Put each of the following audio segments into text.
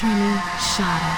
Trini Shada.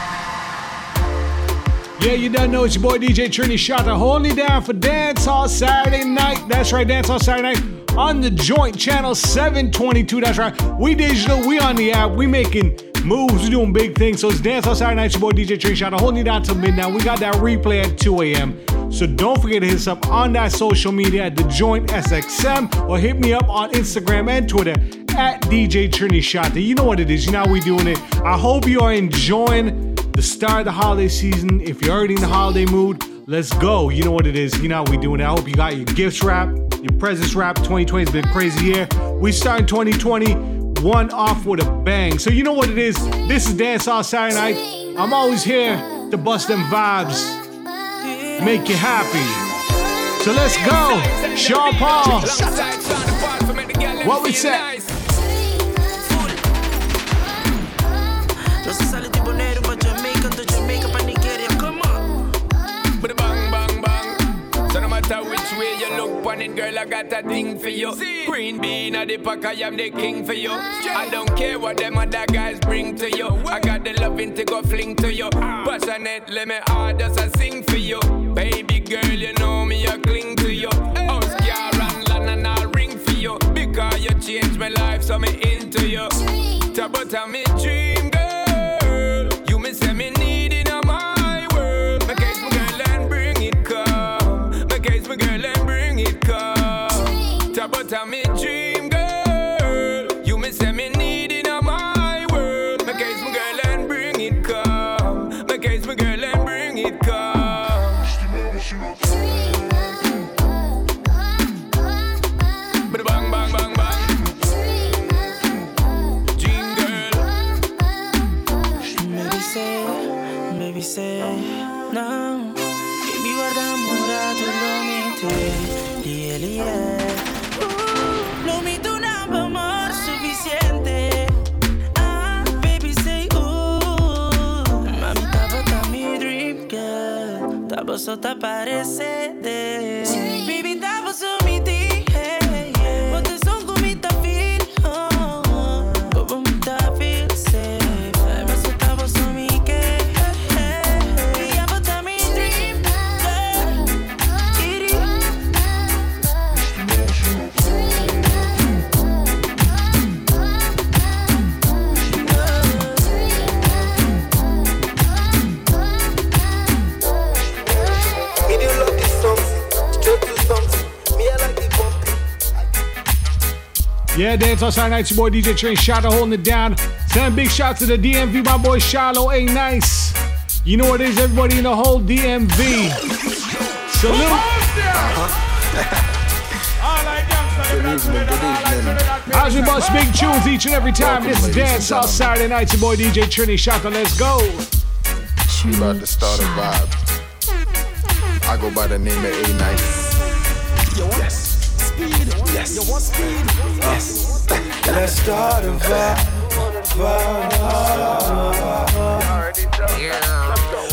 Yeah, you done know it's your boy DJ Trini Shata holding down for Dance Hall Saturday night. That's right, Dance Hall Saturday night on the joint channel 722. That's right. We digital, we on the app, we making moves, we doing big things. So it's Dance Hall Saturday night, it's your boy DJ Trini Shata holding it down till midnight. We got that replay at 2 a.m. So don't forget to hit us up on that social media at the joint SXM or hit me up on Instagram and Twitter at DJ Trini Shata. You know what it is, you know how we doing it. I hope you are enjoying the start of the holiday season. If you're already in the holiday mood, let's go. You know what it is. You know how we doing it. I hope you got your gifts wrapped, your presents wrapped. 2020 has been a crazy year. We starting 2021 off with a bang. So you know what it is. This is Dance All Saturday Night. I'm always here to bust them vibes, make you happy. So let's go. Sean Paul. What we say? Matter which way you look on it, girl, I got a thing for you. Green bean at the pack, I am the king for you. I don't care what them other guys bring to you. I got the loving to go fling to you. Ah. Passionate, let me hard just a sing for you. Baby girl, you know me, I cling to you. House car and land and I ring for you. Because you changed my life, so me into you. About me dream, Bada Yeah, Dance on Saturday night, it's your boy DJ Train Shadow holding it down. Send big shout to the DMV, my boy Shiloh, A nice. You know what it is, everybody in the whole DMV. Salute. As we bust big tunes each and every time, this is Dance on Saturday night, your boy DJ Trini Shata. Let's go. We about to start a vibe. I go by the name of A Nice. Yes. Yes. Yes. Let's start a vibe.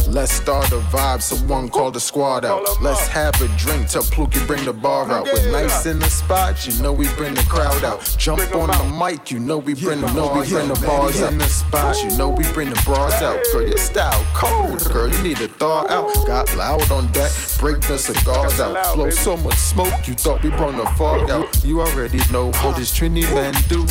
Let's start a vibe. Someone call the squad out. Let's have a drink. Tell Pluki bring the bar out. With nice in the spot, you know we bring the crowd out. Jump on the mic, you know we bring the know we bring the bars out. In the spot, you know we bring the bras out. Girl, your style cold, girl. You need to thaw out. Got loud on deck, break the cigars out. Blow so much smoke, you thought we brought the fog out. You already know how this Trini man do.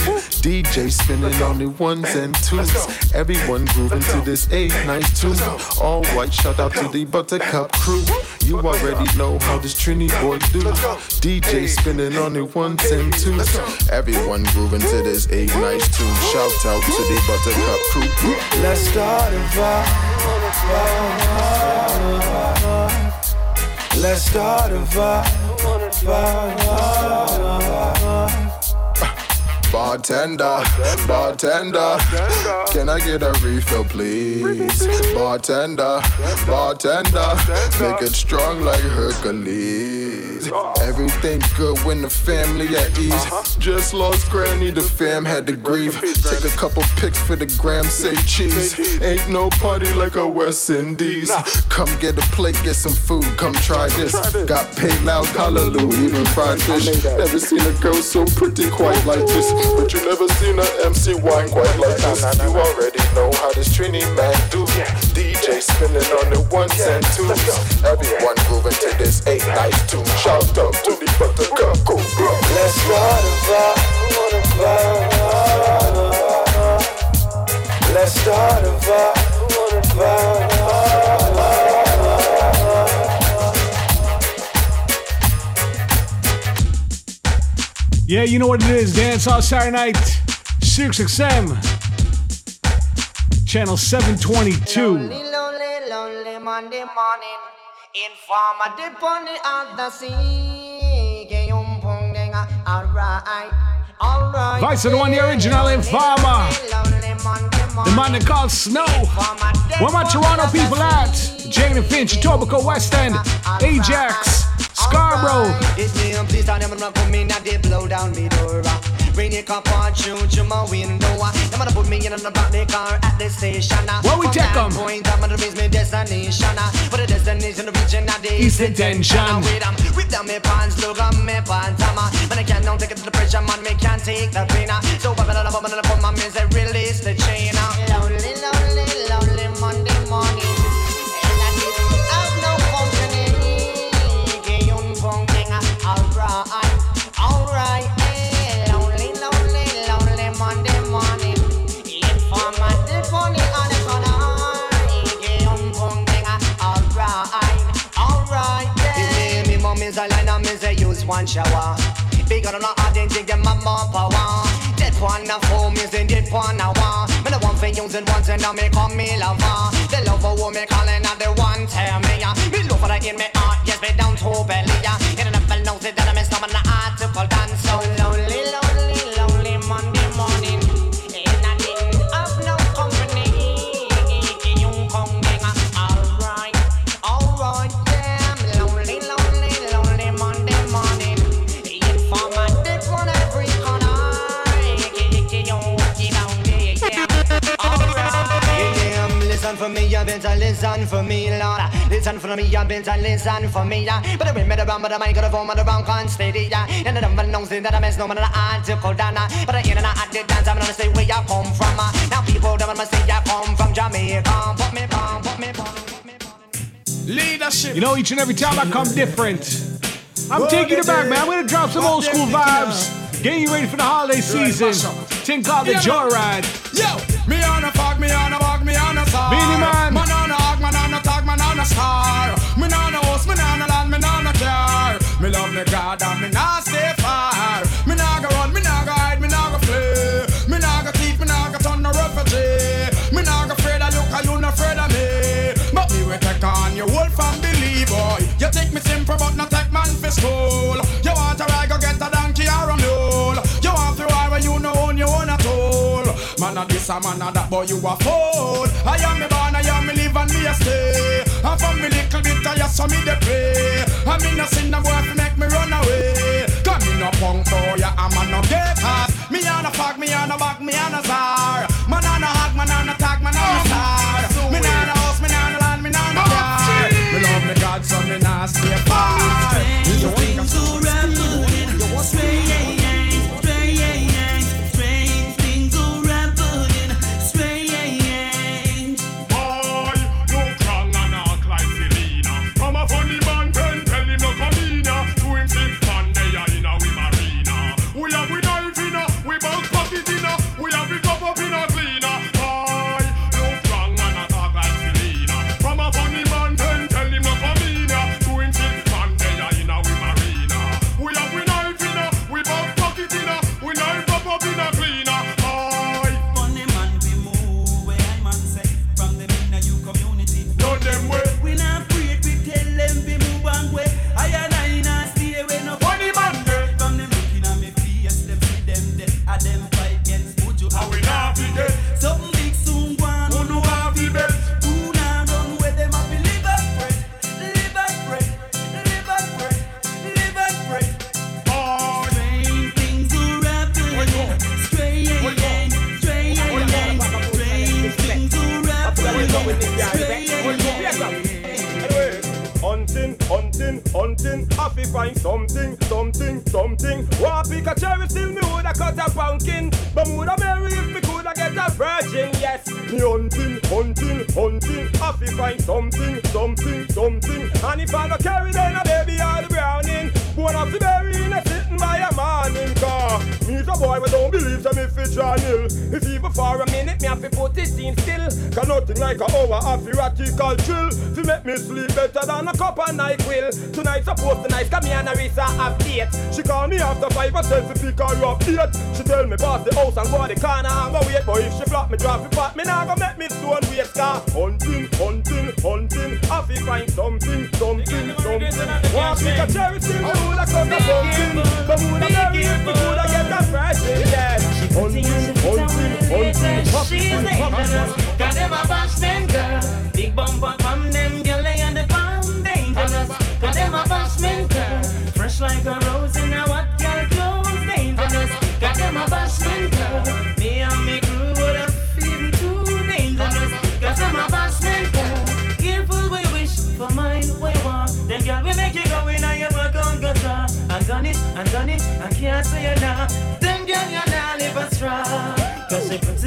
DJ spinning on the ones and twos. Everyone grooving to this A nice tune. All white, shout out to the Buttercup crew. You already know how this Trini boy do. DJ spinning on the ones and twos. Everyone grooving to this A nice tune. Shout out to the Buttercup crew. Let's start a vibe. Let's start a vibe. Bartender, bartender, can I get a refill, please? Bartender, bartender, make it strong like Hercules. Everything good when the family at ease. Just lost granny, the fam had to grieve. Take a couple pics for the gram, say cheese. Ain't no party like a West Indies. Come get a plate, get some food, come try this. Got paid loud, hallelujah, even fried fish. Never seen a girl so pretty quite like this. But you never seen an MC wine quite like this. You already know how this Trini man do. DJ spinning on the ones and twos. Everyone grooving to this eight night tune. Shout out to the buttercup crew. Let's start a vibe. Let's start a vibe, wanna vibe. Yeah, you know what it is. Dance all Saturday night. Sirius XM. Channel 722. Lonely, lonely, lonely Monday morning. Informer dip on the other sea. Get yung pong denga. Alright, alright. Vice the one, the original Informer. The man that called Snow. Where my Toronto people at? Jane and Finch, Etobicoke, West End, Ajax, Scarborough. It's me and please tell them I'm come in and they blow down me door. Bring your cup on through to my window. Them gonna put me in the back of the car at the station. Where we From take that 'em? Point, I'm gonna reach my destination. But the destination, the region, of the East east Detention. detention. uh. With them, whip down my pants, look on my pants. I'm. Man, I can't now take it to the pressure, man. Me can't take the pain. So, I'm gonna put my music, release the chain. One shower. Bigger than a hard and dig them a more power. Dead one a foam is in dead one a one. Me the one for using once and now me call me lover. The lover who me calling and the one tell me. Me love for the in me heart, yes me down to belly. You know never knows it better listen for me, Lord. Listen for me, you better listen for me, yeah. But I remember the but I might the phone, but the wrong can't steady, yeah. And the number knows that I miss no man, the article done, but I ain't at the dance, I'm gonna say where you come from. uh. Now people don't wanna say you come from Jamaica. Put me on, put me put me. Leadership. You know, each and every time I come different. I'm taking it back, man. I'm gonna drop some old school vibes. Getting you ready for the holiday season. Thing called the Joyride. Yo, me on a fog, me on a bog, me on a star. Beenie Man. Star. Me on a house, me on a land, me on a car. Me love me God and me not stay far. Me nah go run, me nah go hide, me nah go flee. Me nah go keep, me nah go turn no refugee. Me nah go afraid of look, you not afraid of me. But me will take on your whole family, boy. You think me simple, but not take man for school. You want a ride, go get a donkey or a mule. You want to ride when you know own your own at all. Man a this, a man a that, boy you a fool. I am me born, I am me live and me a stay. And from me little bit, I just saw me the pray. I me no sin the boy to make me run away. Come me no punk boy, yeah, I'm a no gay cause. Me on a fuck, me on a back, me on a czar. Man on a hug, man on a tag, man on a star. Oh, me on a house, me on a land, me on a car. Me love me God, so me not stay far. Corner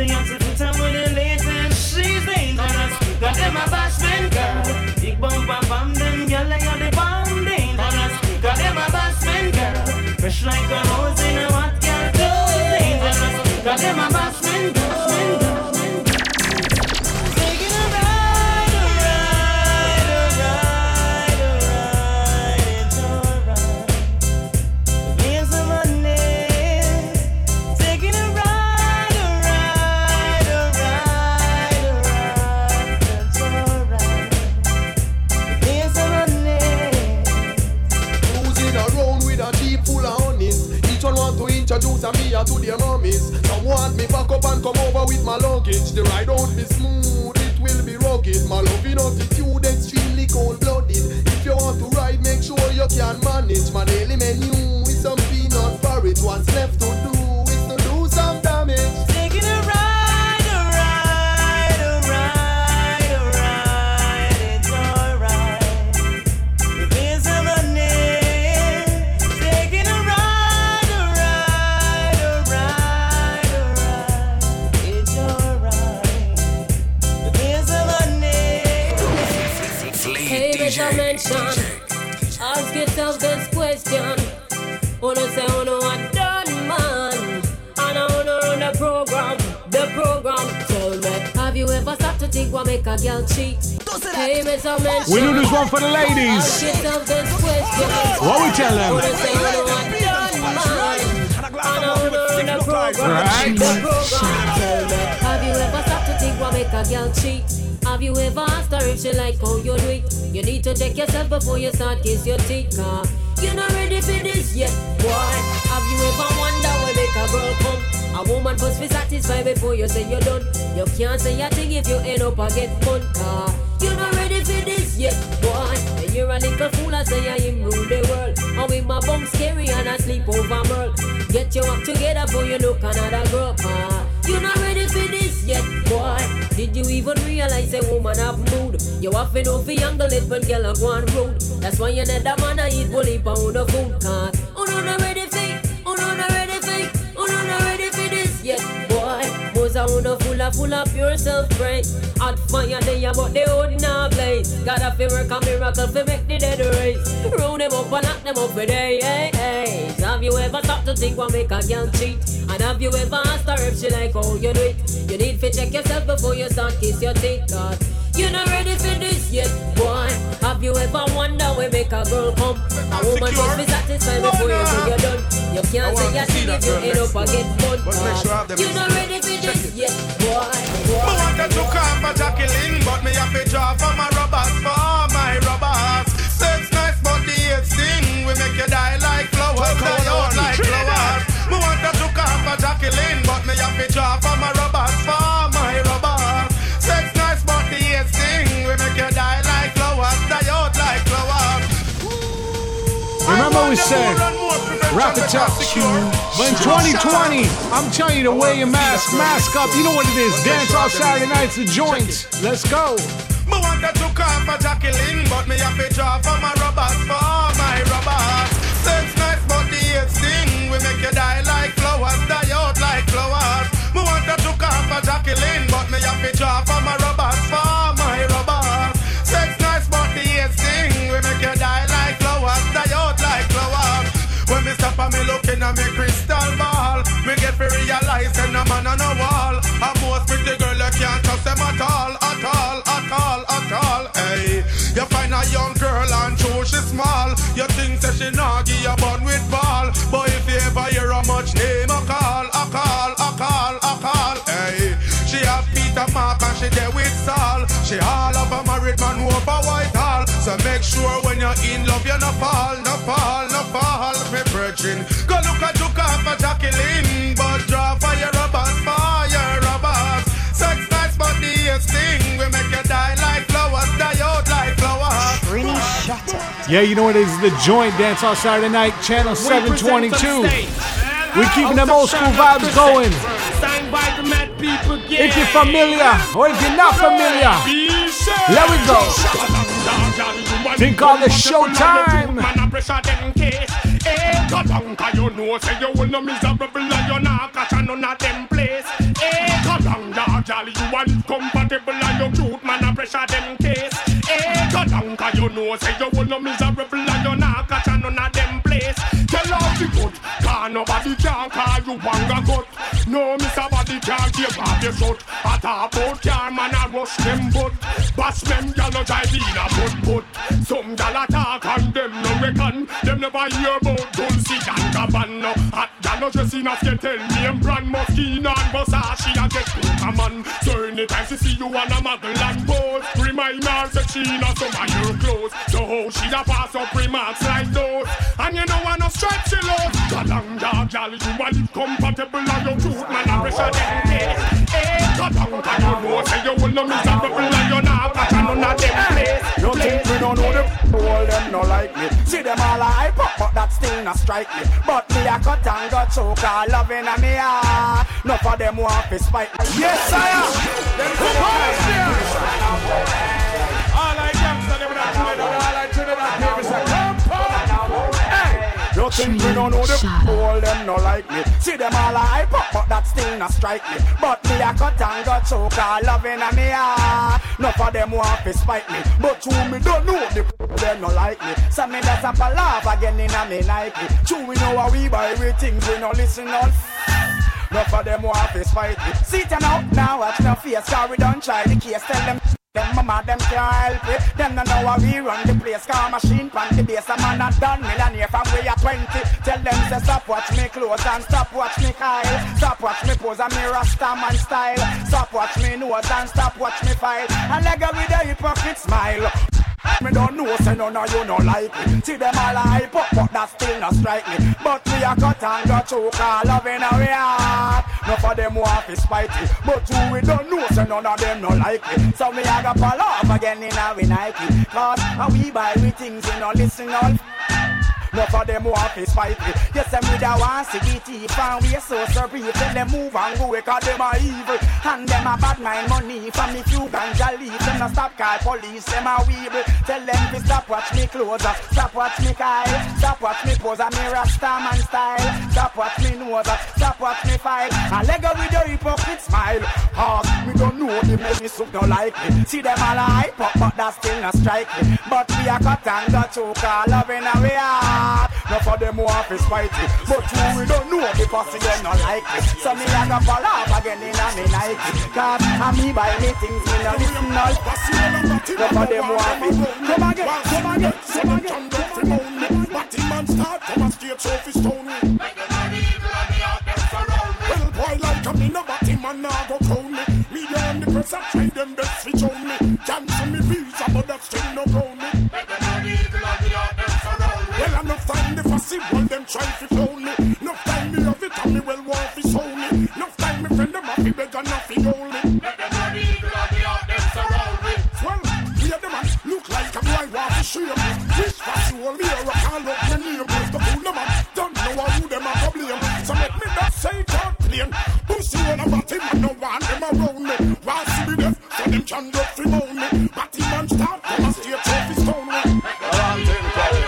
On to with my luggage. The ride won't be smooth, it will be rugged. My loving attitude extremely cold blooded. If you want to ride, make sure you can manage. My daily menu is some peanut porridge. What's left make a girl cheat? Hey, better mention. We do this one for the ladies. Ask yourself this question. What we tell them? Wanna say, wanna what done, man? And I wanna run the program, Right. the program. Tell me, have you ever stopped to think what make a girl cheat? Have you ever asked her if she like how you do it? You need to check yourself before you start kiss your teeth, car. You're not ready for this yet, boy. Have you ever wondered where make a girl come? A woman must be satisfied before you say you're done. You can't say a thing if you end up a get fun, car. You're not ready for this yet, boy. And you're a little fool, I say I am rule the world. I'm with my bum scary and I sleep over merl. Get your act together before you look another girl, car. You're not ready for this yet, boy. Did you even realize a woman have mood? You have know for younger little girl a go on road. That's why you need a man a eat bully pound of food cause Oh no not ready for A wanna full of full of pure self praise. Hot fire they about the hood now blaze. Gotta fi work a miracle fi make the dead race. Round them up and lock them up for day, hey, hey. Have you ever stopped to think what make a girl cheat? And have you ever asked her if she like how you do it? You need to check yourself before you start kiss your teeth, cause you're not ready for this yet, boy. Have you ever wonder where make a girl come? A woman must be satisfied before you say you're done. You can't say you thing if you end up and get fun, cause you're not ready for this yet, boy. Me want to took off a Jacqueline, but me have to draw for my rubbers, for all my rubbers. Sex nice, but the hate sting. We make you die like flowers, die out like flowers. Me want to took off a Jacqueline, but me have to draw for my rubbers, Remember we said, wrap it up. But in 2020, I'm telling you to wear your mask, mask up. You know what it is. Dance all Saturday nights, the joints. Let's go. Me want to for Jacqueline, but me have to draw for my rubbers, for my sting. We make you die and me crystal ball, me get to realize that no man on no wall. And most pretty girl you can't trust them at all, at all, at all, at all. Hey, you find a young girl and true she small. You think that she not give you bun with ball, but if you ever hear how much name I call, I call, I call, I call. Hey, she have Peter Mark and she there with Saul. She all of a married man who up a white hall. So make sure when you're in love you no fall, no fall, no fall, me virgin. Sting, we make you die like flowers, die out like flowers. Trini Shutter. Yeah, you know what it is? The Joint Dance All Saturday Night, Channel 722. We keeping them old school vibes going. Signed by the mad people If you're familiar or if you're not familiar, let we go. Think on the showtime. Man, I pressure them case. Eh, cut down, cause you know, say you will no miserable and you not catch a none of them place. Dog, jolly, you want compatible and you cute, man, I pressure them case. Eh, cut down, cause you know, say you will no miserable and you not catch none of them place. Tell all the good, cause nobody can call you wanga gut. No, Mr. Body can't give off your shot. At a boat car, man, I rush them butt. Bash them, y'all no drive in a butt butt. Some gal attack and them no reckon. Them never hear about Dolce and Gabbana. Hot gal no dress enough to tell me and brand Moschino and Versace and get a man. So anytime she see you on a muggle and pose, remind her that she not some of your clothes. So she a pass up remarks like those. And you know I no strike she low. Dog gal, you a live compatible and you cute man a pressure them case. Hey, galang can you know say you will no miserable and you not catch none of them place. You think we don't know the all them no like me. See them all hype up but that still not strike me. But me a cut and go choke all loving a me ah No for them want to spite me. Yes I am. Say them Hey, You think we don't know the all them no like me. See them all hype up but that still not strike me. But me a cut and go choke all loving a me ah No for them want to spite me. But you me don't know the them no like me. So me up a laugh again in a me Nike True we know how we buy we things we no listen all. No for them want to spite me. See them out now watch no face Cause we don't try the case. Tell them them mama, them can't help it. Them don't know how we run the place. Car machine pan the base. A man a done millionaire from way at 20. Tell them say stop watch me clothes and stop watch me Kyle. Stop watch me pose and me rasta man style. Stop watch me nose and stop watch me file. And leg with a hypocrite smile. Me don't know, say none of you no like me. See them all hype up, but that still not strike me. But we a cut and go choke all loving our heart. No for them want to spite me, but you we don't know, say none of them no like me. So me a go fall off again in we Nike. Cause how we buy we things, we no listen all. No for them want to spite me. Yes, them with a one the teeth and we so surprised. Tell them move and go cause them are evil. And them a bad mind money from me few ganja leave. Them no stop call police, them a weeble. Tell them to stop watch me clothes, uh, stop watch me Kyle, stop watch me pose and me rasta man style. Stop watch me nose, uh, stop watch me file. And leg up with your hypocrite smile. Cause we don't know the many soup don't like me. See them all a hype up, but that still not strike me. But we a cut and go choke all loving a we are. No for them want to spite me But we don't know because they not like me So me a go fall off again in a me Nike Cause a me buy me things me no listen no No for them want to Come again, come again, come again Batty man start come and straight fi stone man nah go me. Me on the press I try them best fi show me. Cancel me visa but that still no ground me. Well, I'm not find the fussy one, them try to clone me. No time me love it, and me well John Duffy own me. Batty man start from a straight trophy stone I'm doing carry.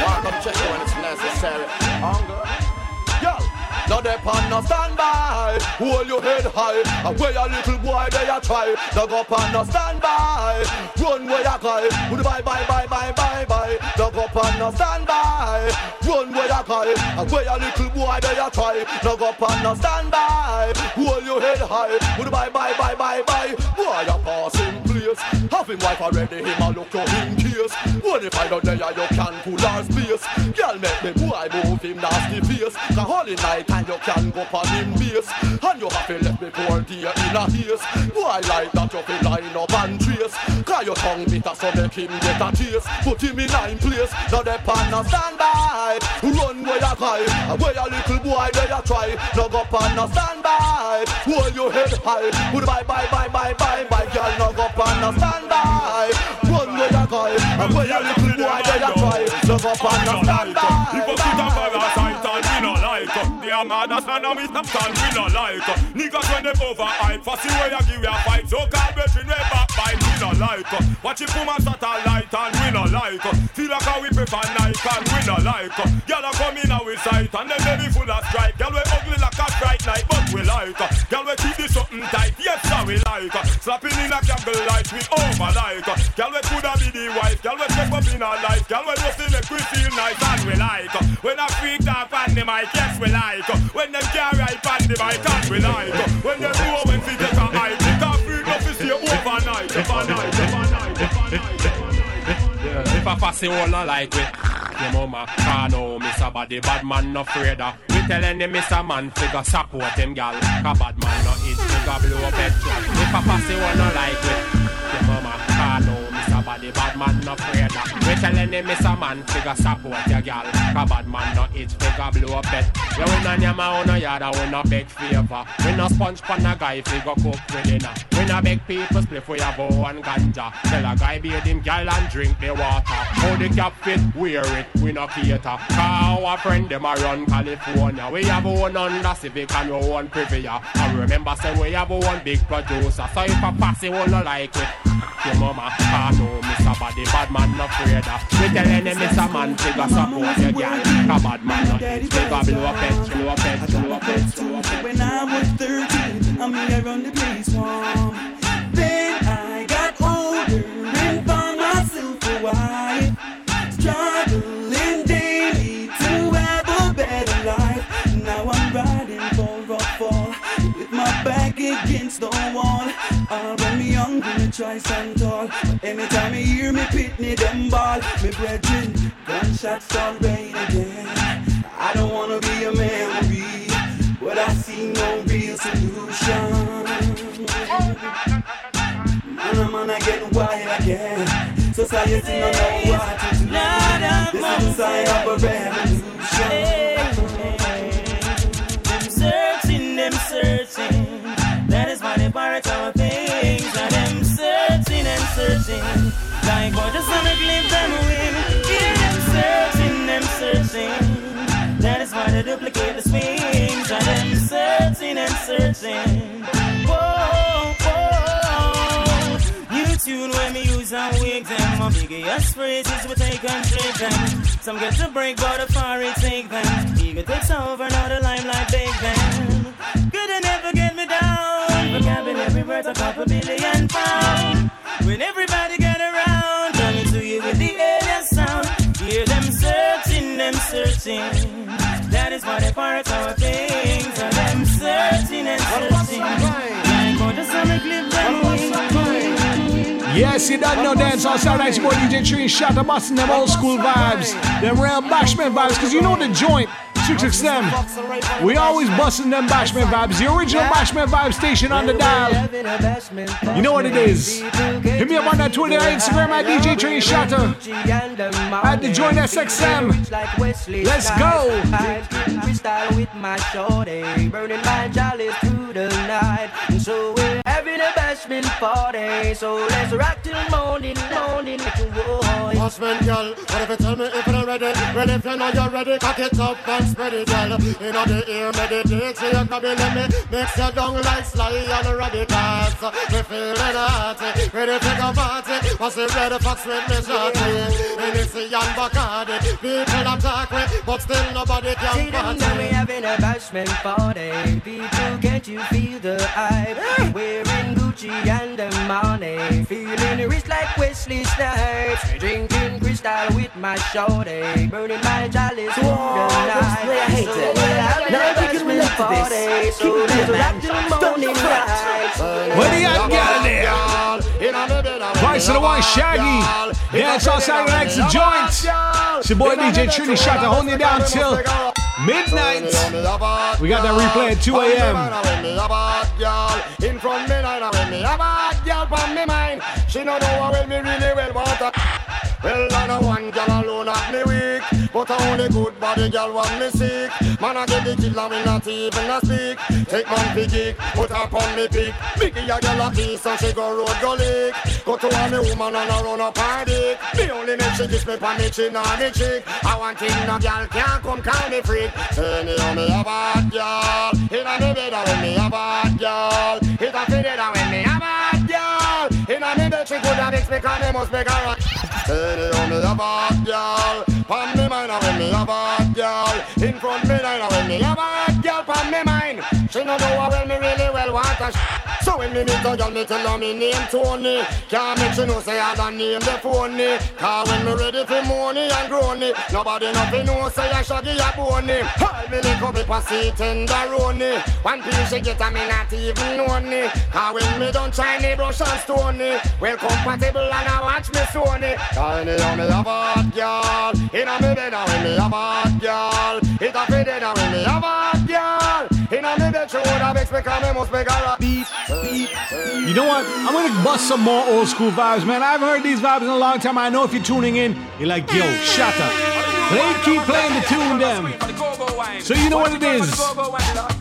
Walk up check when it's necessary. Hunger. Yo, now they pan no standby. Hold your head high. Away a little boy they a try. Now go pan no standby. Run where you cry. Bye bye bye bye bye bye. Dug up and no stand by. Run where you cry, and where a little boy there you try, dug up and no stand by. Hold your head high, with bye bye bye bye bye. Boy you passing place, having wife already him a look you in case. When you find out there you can pull our space. Girl make the boy move him nasty face. Cause holy night and you can go on him base. And you have to let me pour dear in a haze. Boy like that you feel line up and trace. Cause your tongue bitter so make him get a taste. Put him in nine place. Now the pan now stand by. Run where you cry. Where your little boy there you try. Now go pan now stand by. Hold your head high. Put bye bye bye bye bye bye. Girl now go pan now stand by. Run where you cry. Where your little boy there you try. Now go pan now stand by. If you sit a parasite and we no like They are mad as man and we stop stand we no like uh, Niggas when they over hype Fussy way I give you a fight So back bite we no like Watch it puma satellite and we no like Feel like how we prefer Nike and we no like Girl a come in our sight and them baby full of strike Girl we ugly like a bright night but we like Girl we keep this something tight. Yes sir we like Slapping in a candle light we over like Girl we coulda be the wife. Girl we step up in our life. Girl we just make we feel nice and we like When a freak talk on the mic yes we like When them ride on the mic and we like When them know when fi take a hike stay overnight Overnight, overnight, overnight if I pass it all not like it your mama Can't know Mr. Body bad man no afraid of We telling the Mr. Man figure support him gal Cause bad man no eat figure blow up head If I pass it all not like it Your mama Body bad man no afraid We telling the Mr. Man figure support your gal Cause bad man no eat figure blow up head Yeah we no nyama on no yard and we no beg favor We no sponge pan a guy figure cook with dinner We no beg people split for your bow and ganja Tell a guy bathe him gal and drink the water How the cap fit wear it we no cater. Cause our friend them a run California. We have one Honda Civic and we one Previa. And remember say we have one big producer. So if a pass it will not like it. Your mama can't know Mr. Body Bad man no afraid of We telling him Mr. Man figure support your girl Cause bad man no hit Figure blow up it, pitney them ball Me brethren, gunshots start rain again I don't wanna be a memory But I see no real solution Man, I'm on get wild again Society no know what to do This is the sign of a revolution Them searching, them searching. That is why they borrow our things. And them searching and searching. Like what the sun glimpse them win. Yeah, them searching, them searching. That is why they duplicate the swings. And them searching and searching. Whoa, whoa. New tune when me use and wig them. My biggest phrases we take and trade them. Some get to break, but the it take them. Ego takes over, now the limelight big them. Could have never get me down. Vocabulary worth a couple billion pounds. When everybody get around, searching. That is why they part our things. And them searching and searching. Like how. Yes, you don't know dance on Saturday. Boy, DJ Tree shot the busting them old school vibes, them real bashment vibes. Cause you know the joint, Six Six. We always busting them bashment vibes. The original bashment vibe station on the dial. You know what it is. Hit me up on that Twitter, Instagram at DJ Tree Shatter. At the Join SXM. Let's go. Freestyle with my shorty, burning my jolly through the night. So we're having a bash bashment party. So let's rock till morning, morning, make you roll. Girl, what if you tell me if you're ready? Well, if you know you're ready, cock it up and spread it, girl. Know the ear meditate, so you can be let me mix your down like Sly and Robbie Cats. Me feeling hot, ready to go party. What's the red fox with me shorty? And Bacardi, people attack me, but still nobody can See them party. now we having a bashment party. People, can't you feel the hype? Wearing Gucci and the money, feeling rich like Wesley Snipes. Drinking crystal with my shorty, burning my chalice through the night. I hate so that. we're having Now, a if you can relate to bashment this, party. So keep it let's real, rock man. till the Stop the morning front. light. Where the young girl there? Vice of the one, Shaggy. Dance all Saturday nights, the joints. It's your boy DJ Trini Shot to hold you down till midnight. We got that replay at 2 a.m. In front me line, when me have a girl from me mind. She no know me really well. Well, I know one girl alone have me weak, but I only good body girl want me sick. Man, I get the killer me not even a speak. Take fi geek, put up on me pick. Biggie a girl a piece and she go road go lick. Go to a me woman and I run up her dick. Me only make she kiss me pon me chin or me cheek. I want thing no girl can't come call me freak. Say me how me a bad girl, inna me bed a when me a bad girl. It a fit it a when me a bad girl. Inna me bed she coulda mix me 'cause me must make her. Say me how me a bad girl, pon me mind a when me a bad girl. In front me line a when me a bad girl pon me mind. She no know well me really well want her. So when me meet a girl, me tell her me name Tony. Can't make she know say I don't name the phony. Cause when me ready for money and growny, nobody nothing know say I shaggy a bony. All me lick up me pussy tenderoni. One piece she get a me not even me. Cause when me done try me brush and stony, well compatible and I watch me Sony. Cause know me a bad girl. Inna me bed a when me a bad girl. It a fit a when me a bad girl. You know what? I'm gonna bust some more old school vibes, man. I haven't heard these vibes in a long time. I know if you're tuning in, you're like, yo, shut up. They keep playing the tune, them. So you know what it is.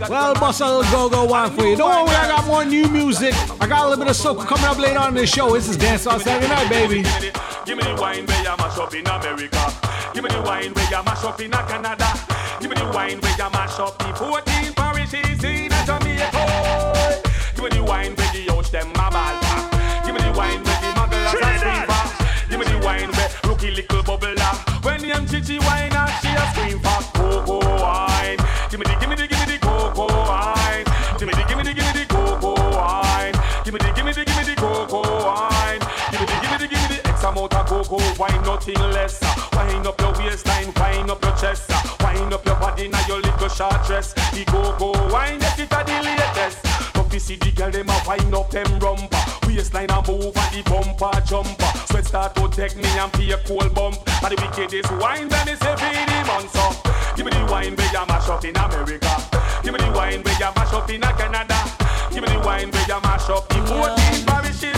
Well, bust a little go-go wine for you. Don't worry, I got more new music. I got a little bit of soca coming up later on in the show. This is Dance On Saturday Night, baby. Give me the wine where you mash up in America. Give me the wine where you mash up in Canada. Give me the wine where you mash up the 14 parishes in Jamaica. Give me the wine the youth them a ball. Give me the wine where the mugglers a scream Give me the wine where rookie little bubbler. When the MGG wine and she a scream for cocoa wine. Give me the, give me the, give me the cocoa wine. Give me the, give me the, give me the cocoa wine. Give me the, give me the, give me the cocoa wine. Give me the, give me the, give me the X amount of cocoa wine, nothing less. Wind up your waistline, wind up your chest. Wind up your body now your little short dress. The cocoa wine, yes it a the latest. But you see the girl them a wind up them rumper. Waistline a move and the bumper jumper. Sweat start to take me and be a cold bump. And the wickedest wine say for the months up. Give me the wine where you mash up in America. Give me the wine where you mash up in Canada. Give me the wine where you mash up in 14 parishes.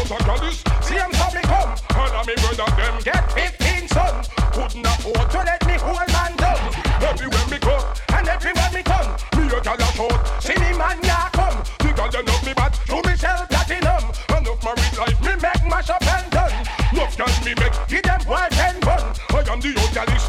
Me poopa was. See so me come, and a me brother them get 15 son. Couldn't afford to let me hold man down. Everywhere me go, and everywhere me come, me a gal a shout. See me man ya come, the gal them love me bad. To me sell platinum, enough married life me make mash up and done. Love can me make, give them wife and bun. I am the old galish,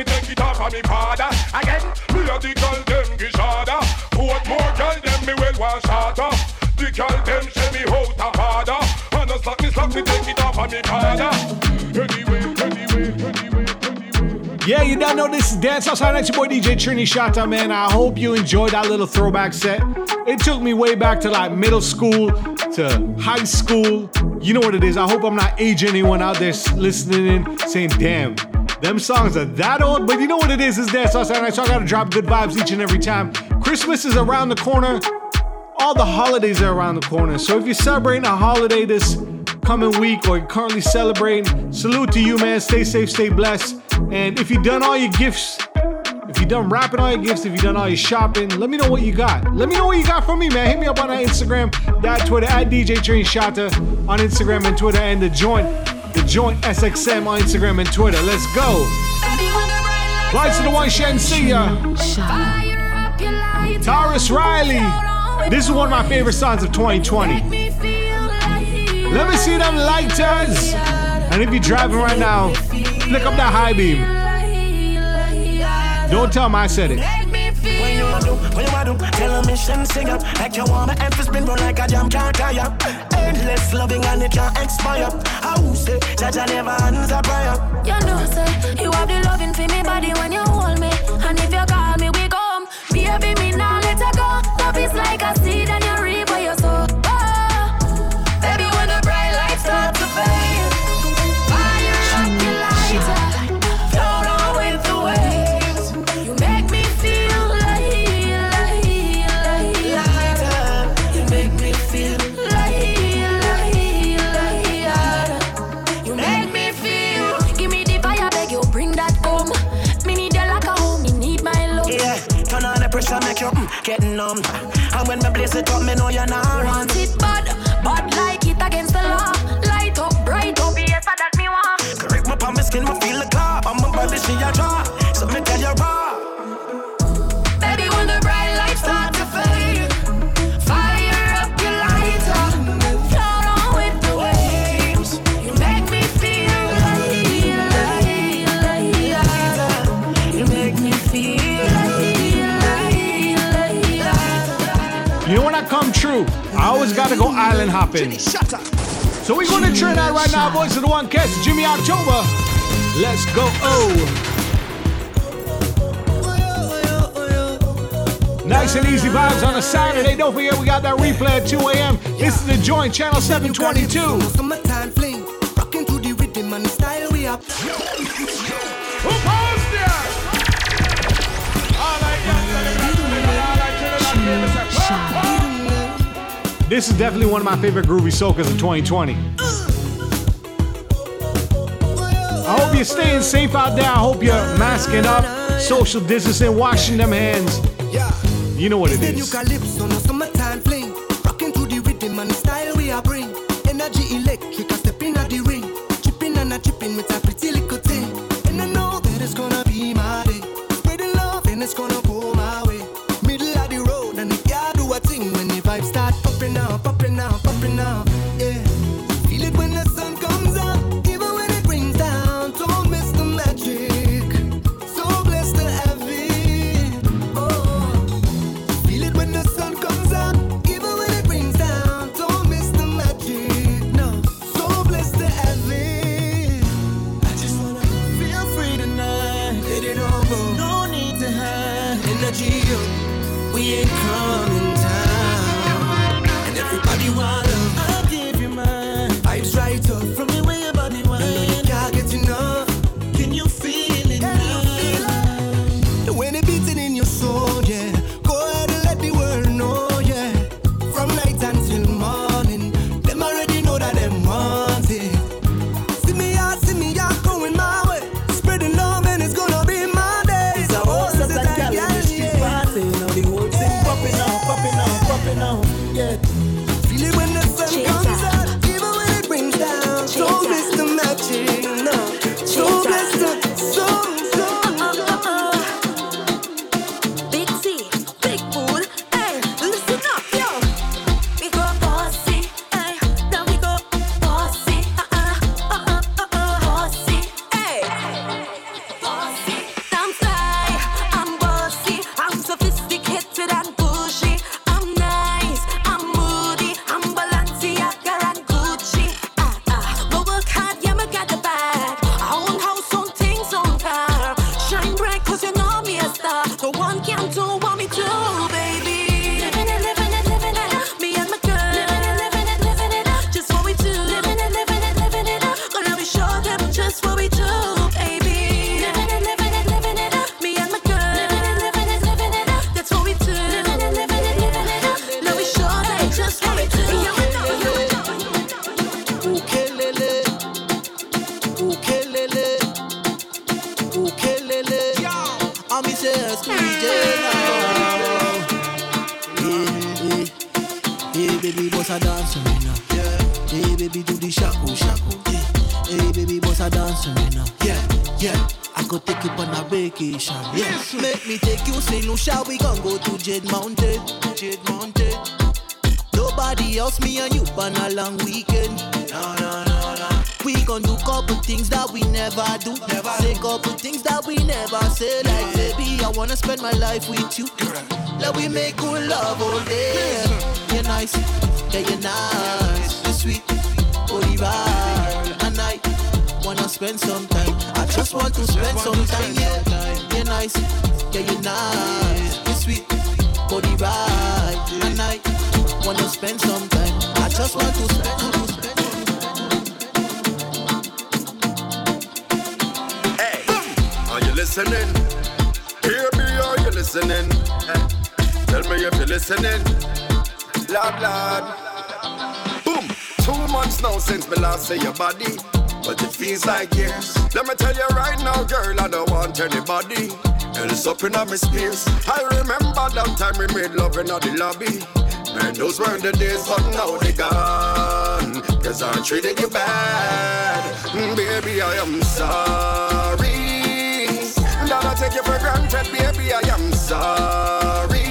me take it off of me father. Again, me a the gal them disorder. What more gal them me well want starter. The gal them send me out a father. And a slack me slack me take it off of me father. Anyway, anyway, anyway. Yeah, you don't know this is Dance Outside Nights, your boy DJ Trini Shata, man. I hope you enjoyed that little throwback set. It took me way back to like middle school to high school. You know what it is. I hope I'm not aging anyone out there listening in saying, damn, them songs are that old. But you know what it is, it's Dance Outside Nights, so I gotta drop good vibes each and every time. Christmas is around the corner. All the holidays are around the corner. So if you're celebrating a holiday this coming week or you're currently celebrating, salute to you, man. Stay safe, stay blessed. And if you've done all your gifts, if you've done wrapping all your gifts, if you've done all your shopping, let me know what you got. Let me know what you got from me, man. Hit me up on that Instagram, that Twitter, at DJ Trini Shata on Instagram and Twitter, and the joint, the joint SXM on Instagram and Twitter. Let's go. Lights to the one, Shenseea. Tarrus Riley. This is one of my favorite songs of 2020. Let me see them lighters. And if you're driving right now, flick up that high beam. Don't tell me I said it. When you a do, a tell a mission sing up. Like you want my emphasis spin run like a jam can't tire. Endless loving and it can't expire. How say, I never answer prayer. You know, say, you have the loving for me body when you hold me. And if you call me, we come. Baby, me now let her go. Love is like a seed and you make you mm, get numb. And when me place it up, me know you're not Want it gotta go island hopping. So we're going to turn Trinidad right now, boys of the one cast, Jimmy October. Let's go. Oh. Nice and easy vibes on a Saturday. Don't forget we got that replay at 2 a.m. This is the joint channel 722. This is definitely one of my favorite groovy socas of 2020. I hope you're staying safe out there. I hope you're masking up, social distancing, washing them hands. You know what it is. Spend some time, yeah. You're nice, yeah, you're nice. You're sweet, body right. And I wanna spend some time. I just want to spend, to spend. Hey, are you listening? Baby, are you listening? Tell me if you're listening. Lord, Lord. Boom. Two months now since me last see your body. Feels like years. Let me tell you right now, girl, I don't want anybody else up in my space. I remember that time we made love in the lobby. Man, those weren't the days, but now they gone. Cause I treated you bad. Mm, Baby, I am sorry. That I take you for granted, baby, I am sorry.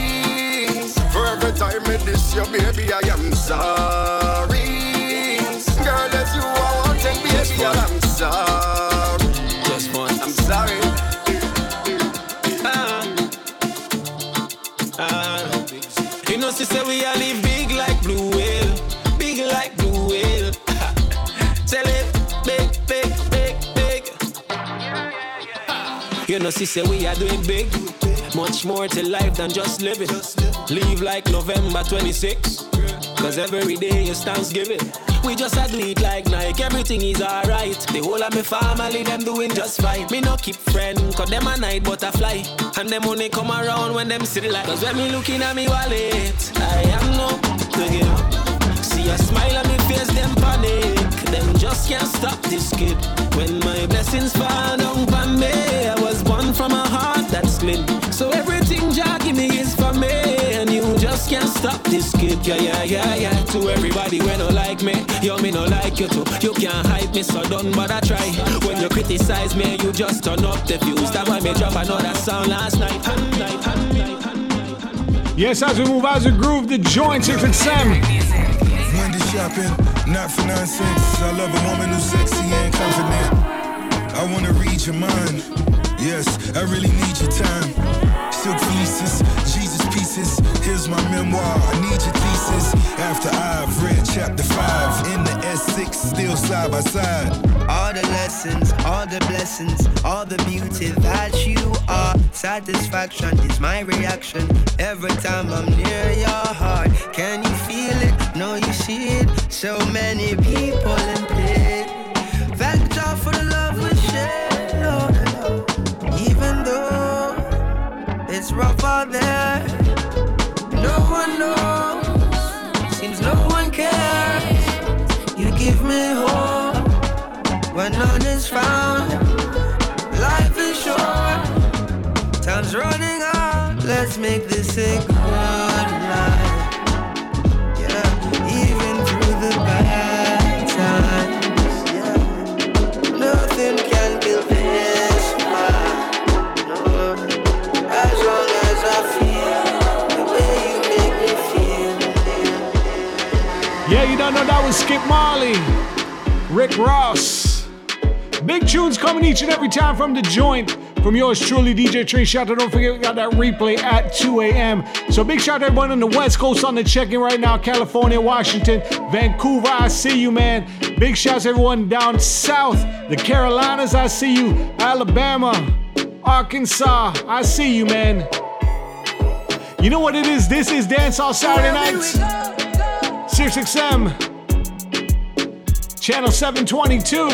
For every time I diss you, baby, I am sorry. Wanted, baby, I am sorry. Just one. I'm sorry. Ah. You know, she say we all live big like blue whale, big like blue whale. Tell it, big, big, big, big. You know, she say we are doing big, much more to life than just living. Leave like November 26, cause every day is Thanksgiving. We just a do it like Nike, everything is alright. The whole of my family, them doing just fine. Me no keep friend, cause them a night butterfly. And them only come around when them see the light. Cause when me looking at me wallet, I am no to give up. See a smile on me face, them panic. Them just can't stop this kid. When my blessings fall down on me, I was born from a heart that's clean. So everything Jah give me is for me. And you just can't stop this kid. Yeah, yeah, yeah, yeah. To everybody when no like me, yo, me no like you too. You can't hype me, so don't bother try. When you criticize me, you just turn up the views. That's why me drop another song last night. Hand night, hand night, hand night. Yes, as we move, as we groove, the joint six and seven. Wendy shopping, not for nonsense. I love a woman who's sexy and confident. I wanna read your mind. Yes, I really need your time. Silk fleeces, Here's my memoir. I need your thesis. After I've read chapter five in the S6, still side by side. All the lessons, all the blessings, all the beauty that you are. Satisfaction is my reaction every time I'm near your heart. Can you feel it? No, you see it. So many people in pain. Thank God for the love we share, Lord. Even though it's rough out there, one knows. Seems no one cares. You give me hope when none is found. Life is short, time's running out. Let's make this a know that was Skip Marley, Rick Ross. Big tunes coming each and every time from the joint. From yours truly, DJ Train Shout out. Don't forget, we got that replay at 2 a.m. So big shout out to everyone on the West Coast on the check-in right now. California, Washington, Vancouver, I see you, man. Big shouts to everyone down south. The Carolinas, I see you. Alabama, Arkansas, I see you, man. You know what it is? This is Dancehall Saturday Nights. SXM, Channel 722.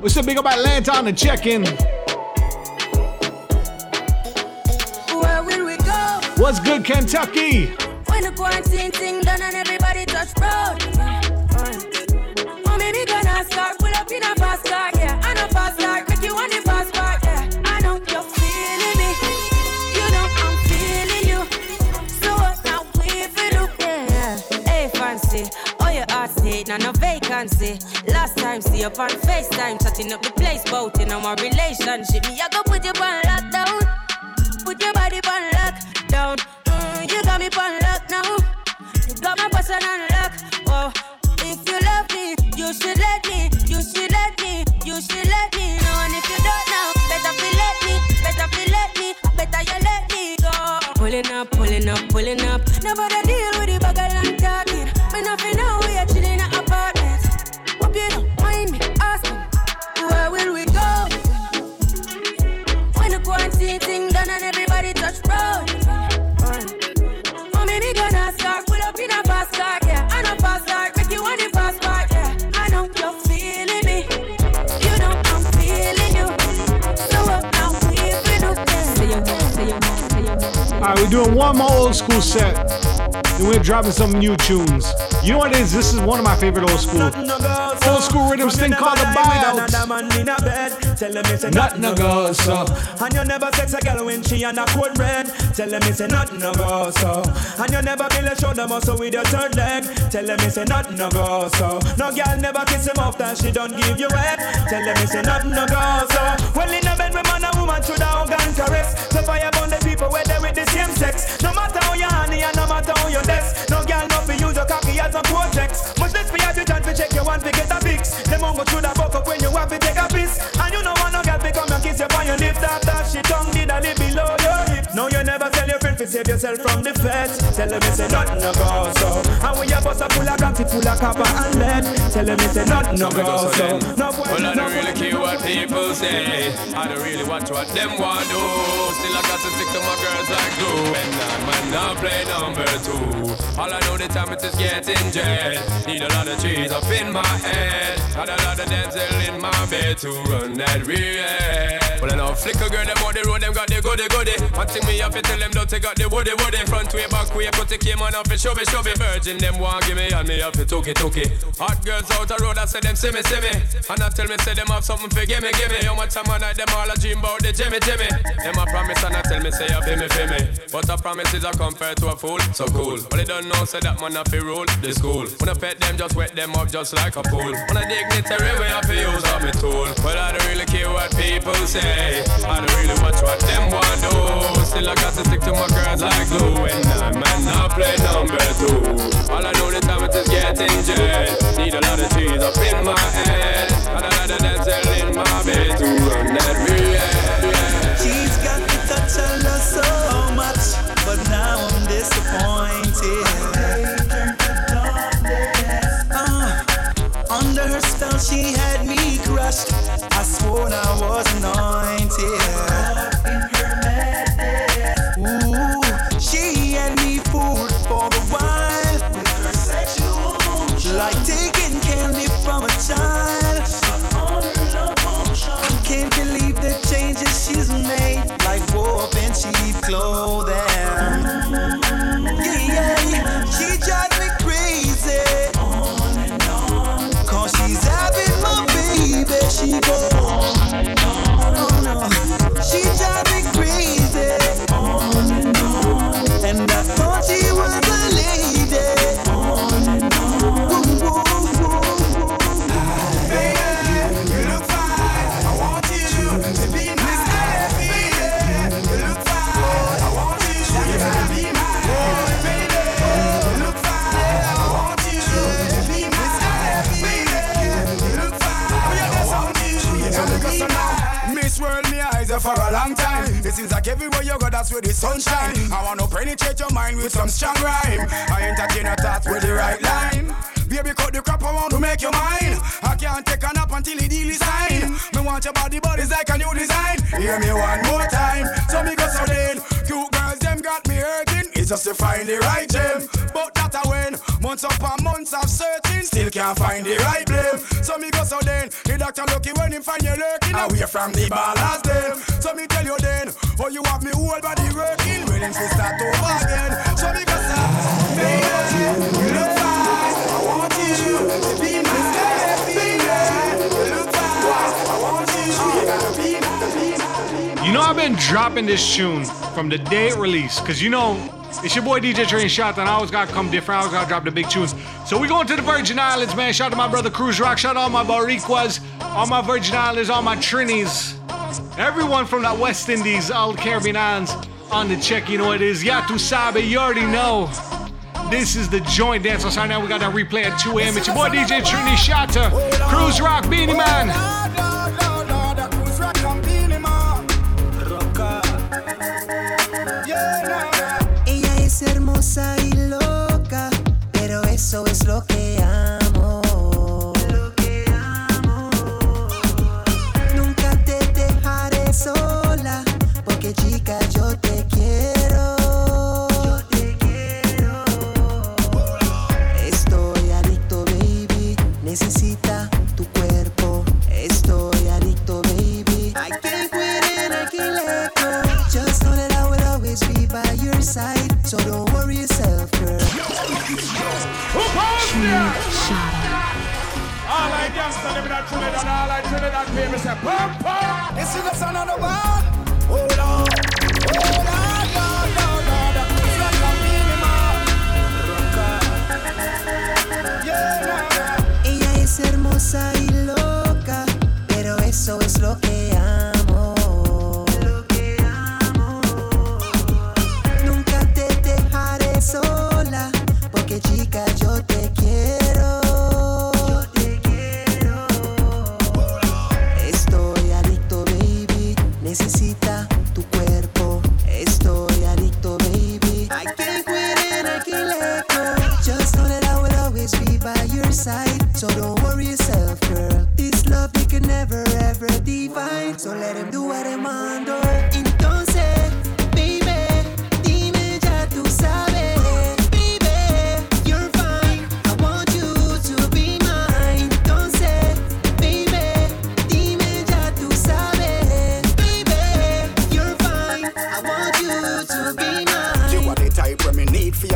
What's up, big up Atlanta on the check-in? Where will we go? What's good, Kentucky? When the quarantine thing done and everybody touch road. Oh, maybe gonna start pull up in a vacancy. Last time, see you on FaceTime, touching up the place, bout in our relationship. Me, I go put you on lockdown. Put your body on lockdown. Mm, you got me on lock now. You got my person on lock. Oh, if you love me, you should we're doing one more old school set. and we're dropping some new tunes. You know what it is? This is one of my favorite old school, old school rhythms thing called the buyout. Nothing no go so And you never sex a girl when she on a cold red Tell them me say nothing no go so And you never build a shoulder muscle with your third leg Tell them me say nothing no go so No girl never kiss him off that she don't give you head Tell them me say nothing no go so Well in a bed with man and woman should have and caress So fire the people where they with the same sex. No matter how you honey and no matter how you desk No girl no fi use your cocky as a project Much less have you time fi check your one fi get a fix. Them won't go through the buck up when you have to take a piss. And you know want no girl fi come and kiss you on your lips After she tongue did a live below your hips No you never tell your friend fi save yourself from the feds. Tell them me say nothing no go so And when your bus a full of gantry full of copper and lead Tell them me say nothing no go so No boy Well, I don't really care what people say. I don't really watch what them want do. Still, I got to stick to my girls like glue. And I might not play number two. All I know the time it is getting jet. Need a lot of cheese up in my head. Got a lot of dental in my bed to run that real. Well, I know flicker girl, them on the road, them got the goody goody. One thing me have to tell them, don't they got the woody woody. Front way, back way, put the came on up and show me, show me. Virgin, them want give me, and me have to took it, took. Hot girls out the road, I say them, see me, see me. And I tell me, say them have something for gimme, gimme. How much time I night, them all a dream about the Jimmy, Jimmy. Them a promise, and I tell me, say, you feel me, feel me. But a promise is a compared to a fool, so cool. But they don't know, say that man have to rule the school. When I pet them, just wet them up just like a pool. When I dignitary, we have to use up my tool. But I don't really care what people say. I don't really watch what them want do. Still I got to stick to my girls like glue. And I might not play number two. All I know the time is getting jet. Need a lot of cheese up in my head. And a lot of dental in my bed to run that real. She's got the touch I love so much, but now I'm disappointed. Uh, under her spell, she had me crushed. I swore I was anointed. From the ballast them. So me tell you then. Oh, you have me whole body working. When him start over again. So me go. I want you to be. You look. I want you. Gotta be my. You know I've been dropping this tune from the day it released, cause you know it's your boy DJ Trini Shata, and I always gotta come different. I always gotta drop the big tunes. So we going to the Virgin Islands, man. Shout out to my brother Cruz Rock. Shout out to all my Boricuas, all my Virgin Islands, all my Trinis, everyone from that West Indies, all the Caribbean islands on the check. You know what it is. Ya tu sabe, you already know. This is the joint dance. So right now we got that replay at 2 a.m. It's your boy DJ Trini Shata, Cruz Rock,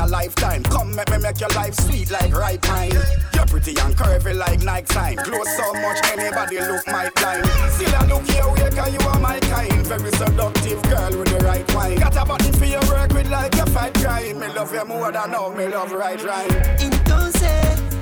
lifetime. Come make me make your life sweet like ripe pine. You're pretty and curvy like night time. Close so much anybody look my blind. Still I look your way you are my kind. Very seductive girl with the right wine. Got a button for your work with like a fight crime. Me love you more than all me love right right. Entonces,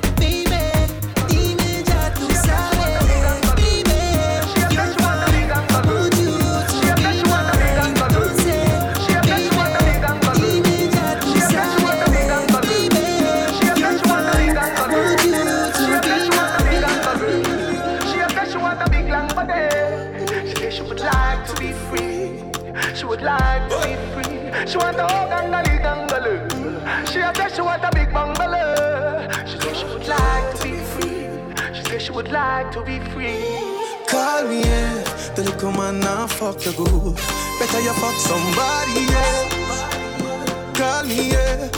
She want a hug and a. She said she want a big bungalow. She said she would like to be free. She said she would like to be free. Call me, yeah. The little man now fuck the good. Better you fuck somebody else. Call me, yeah.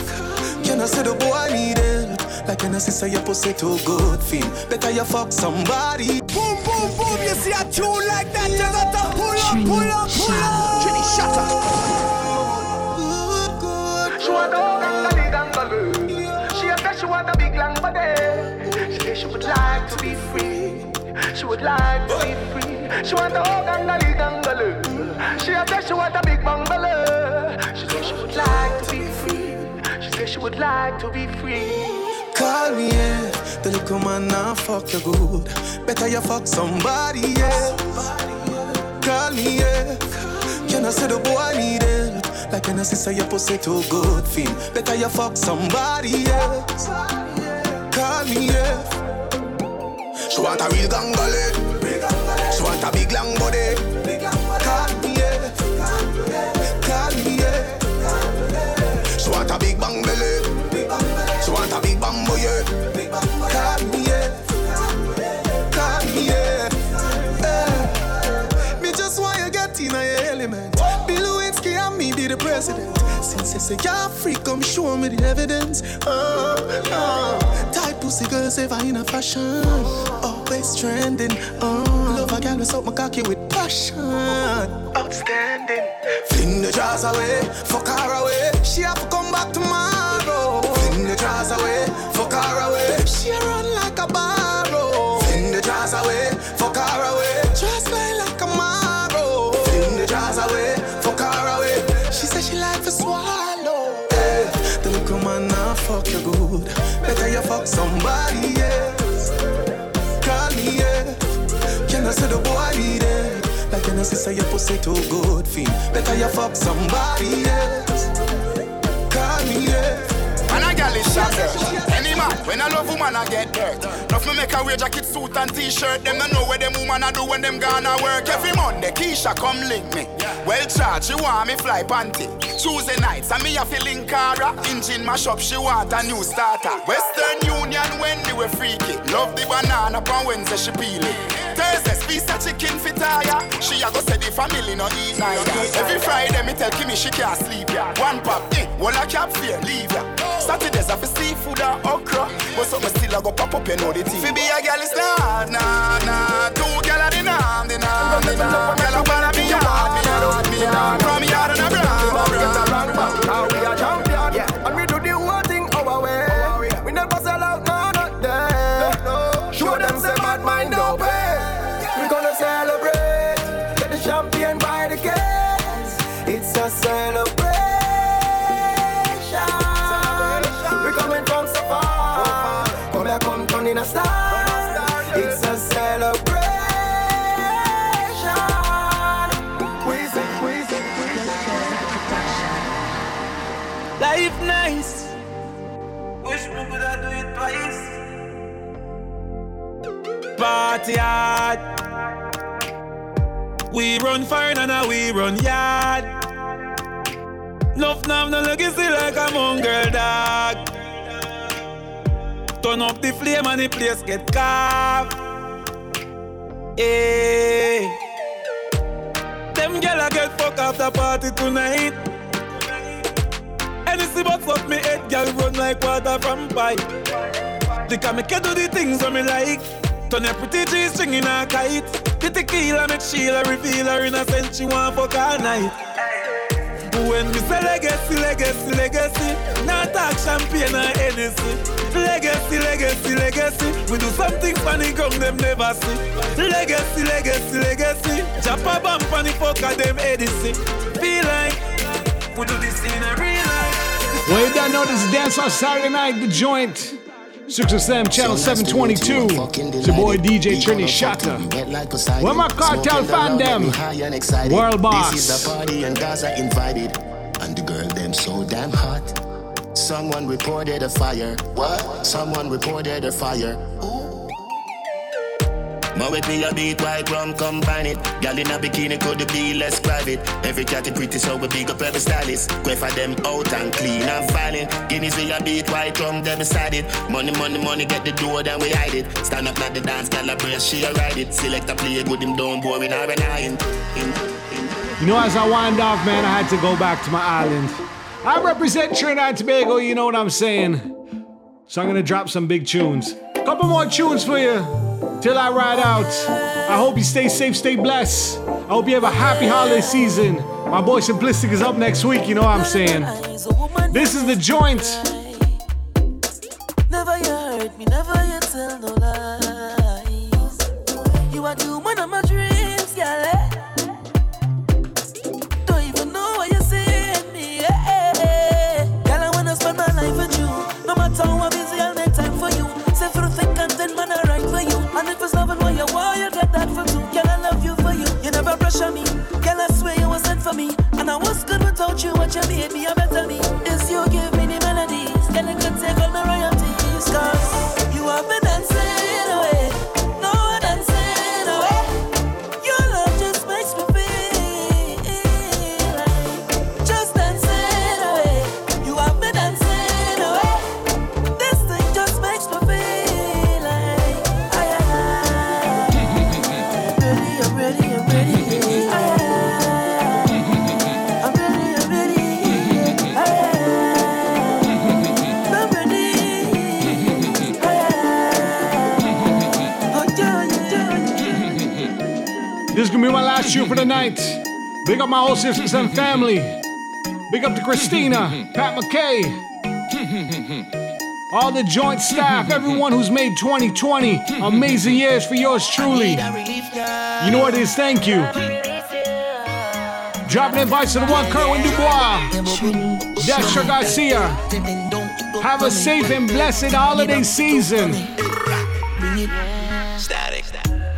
Can I say the boy need it? Like can I say your pussy too good feel? Better you fuck somebody. Boom, boom, boom. You see a tune like that, you got to pull up, pull up, pull up. Trini Shata. Want a hug and a gangali. She said she want a big long body. She said she would like to be free. She would like to be free. She want a hug and a gangali. She said she want a big bungalow. She said she would like to be free. She said she would like to be free. Call me, yeah. The little man now fuck you good. Better you fuck somebody else. Call me, yeah. Can I say the boy need it? Like can I say your pussy too good feel? Better you fuck somebody else. Call me, yeah. She want a real gangali. Say you're free, come show me the evidence. Oh, oh. Tight pussy girls ever in a fashion. Always trending. Oh, love a girl with something cocky with passion. Outstanding. Fling the jars away, fuck her away. She have to come back tomorrow. Fling the jars away. Say your pussy too good, feel. Better you fuck somebody else. Call me, yeah. And a gal is shot Any man, when I love woman, I get hurt. Enough me make a wear jacket, suit and t-shirt. Them don't know where them woman I do when them gonna work. Every Monday, Keisha come link me. Well charged, she want me fly panty. Tuesday nights, and me a feeling cara. Engine mash up, she want a new starter. Western Union, when they were freaky. Love the banana, on Wednesday she peel it. Thursday, piece of chicken fit. She a go say the family no eat neither. Every Friday, me tell Kimmy she can't sleep ya. One pop, eh, well I cap fear, leave ya. Saturdays I fi seafood and okra, but something still I go pop up, you know the thing. Fi be a girl is not, nah, nah. Two girl a the norm, the norm, the norm. Girl a wanna be yard, me yard, me yard. From yard and a We run fire and we run yard. Nuff nav no legacy like a mongrel dog. Turn up the flame and the place get carved. Hey. Them gyal a get fuck after party tonight. Anything but fuck me head, girl run like water from pipe. They can make you do the things that me like. Turn your pretty G string in a kite. The tequila make Sheila reveal her innocent. She want fuck all night. When me say legacy, legacy, legacy, not talk champagne or Hennessy. Legacy, legacy, legacy, we do something funny ground them never see. Legacy, legacy, legacy, chop a bump on the fucker them Edison. Feel like we do this in a real life. Well, don't know this Dance on Saturday Night, The Joint. SXM Channel 722. It's your boy DJ Trini Shata. Where my cartel fan them? World Boss. This is a party and Gaza invited. And the girl them so damn hot. Someone reported a fire. What? Someone reported a fire. More with me a beat white rum combine it. Gal in a bikini could be less private. Every cat is pretty so we big up every stylist. Go for them out and clean and violent. Guineas we a beat white rum them beside it. Money, money, money get the door then we hide it. Stand up at the dance, gal a brace she a ride it. Select a play good him down boring or an iron. You know, as I wind off, man, I had to go back to my island. I represent Trinidad and Tobago, you know what I'm saying. So I'm gonna drop some big tunes. Couple more tunes for you till I ride out. I hope you stay safe, stay blessed. I hope you have a happy holiday season. My boy Simplistic is up next week, you know what I'm saying. This is the joint. Never you hurt me, never you tell no lies. You are pressure me. Girl, I swear you were sent for me. And I was good without you. What you made me a better me. Tune for the night. Big up my whole sisters and family. Big up to Christina, Pat McKay, all the joint staff, everyone who's made 2020 amazing years for yours truly. You know what it is? Thank you. Dropping advice to the one Kerwin Dubois, Destra Garcia. Have a safe and blessed holiday season. Static.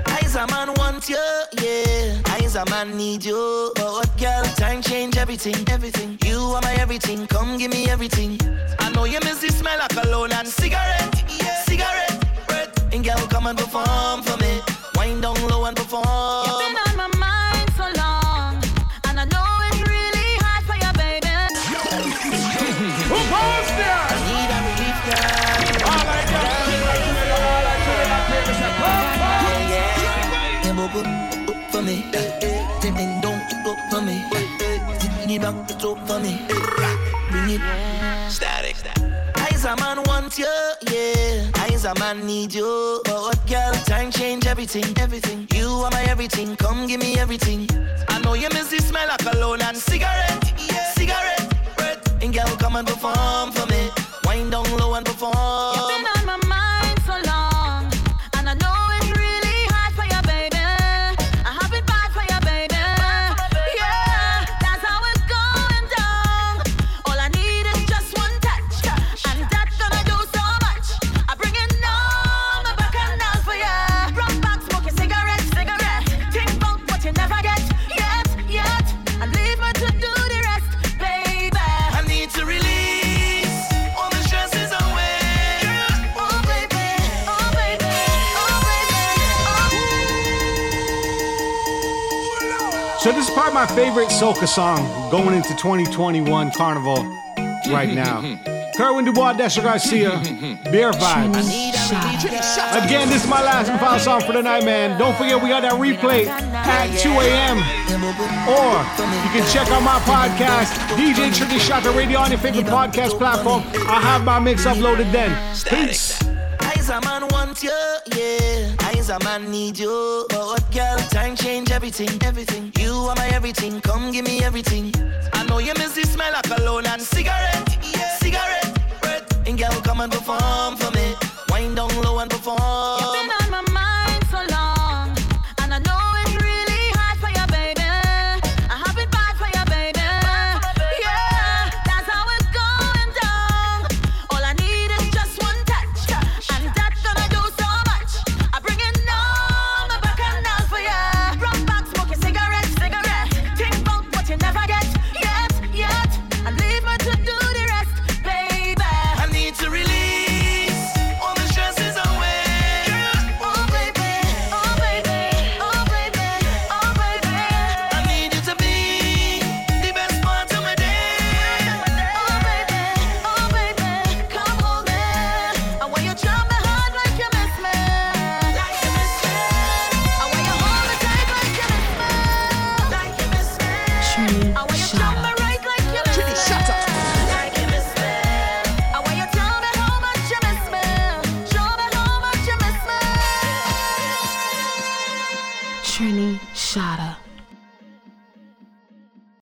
Eyes a man you, yeah. Eyes a man need you. But what girl, time change everything, everything. You are my everything, come give me everything. I know you miss the smell of cologne and cigarette, yeah. cigarette, breath. And girl, come and perform for me. Wind down low and perform. You've been on my mind so long, and I know it's really hard for you, baby. Who goes there? I need a relief, girl. All I got Yeah, boop, boop, boop for me. Sit in back, it's up for me. Bring it. Static. Eyes a man want you, yeah. Eyes a man need you. But girl, time change everything, everything. You are my everything, come give me everything. I know you miss the smell of cologne and cigarette, yeah. cigarette, breath. And girl, come and perform for me. Wind down low and perform. You've been on my mind So this is probably my favorite soca song going into 2021 Carnival right now. Kerwin Dubois, Destra Garcia, Beer Vibes. Again, this is my last and final song for the night, man. Don't forget we got that replay at 2 a.m. Or you can check out my podcast, DJ Trini Shata Radio on your favorite podcast platform. I have my mix uploaded then. Peace. Man need you. But what girl, time change everything, everything. You are my everything, come give me everything. I know you miss the smell of cologne and cigarette, yeah. cigarette, breath. And girl, come and perform for me. Wind down low and perform.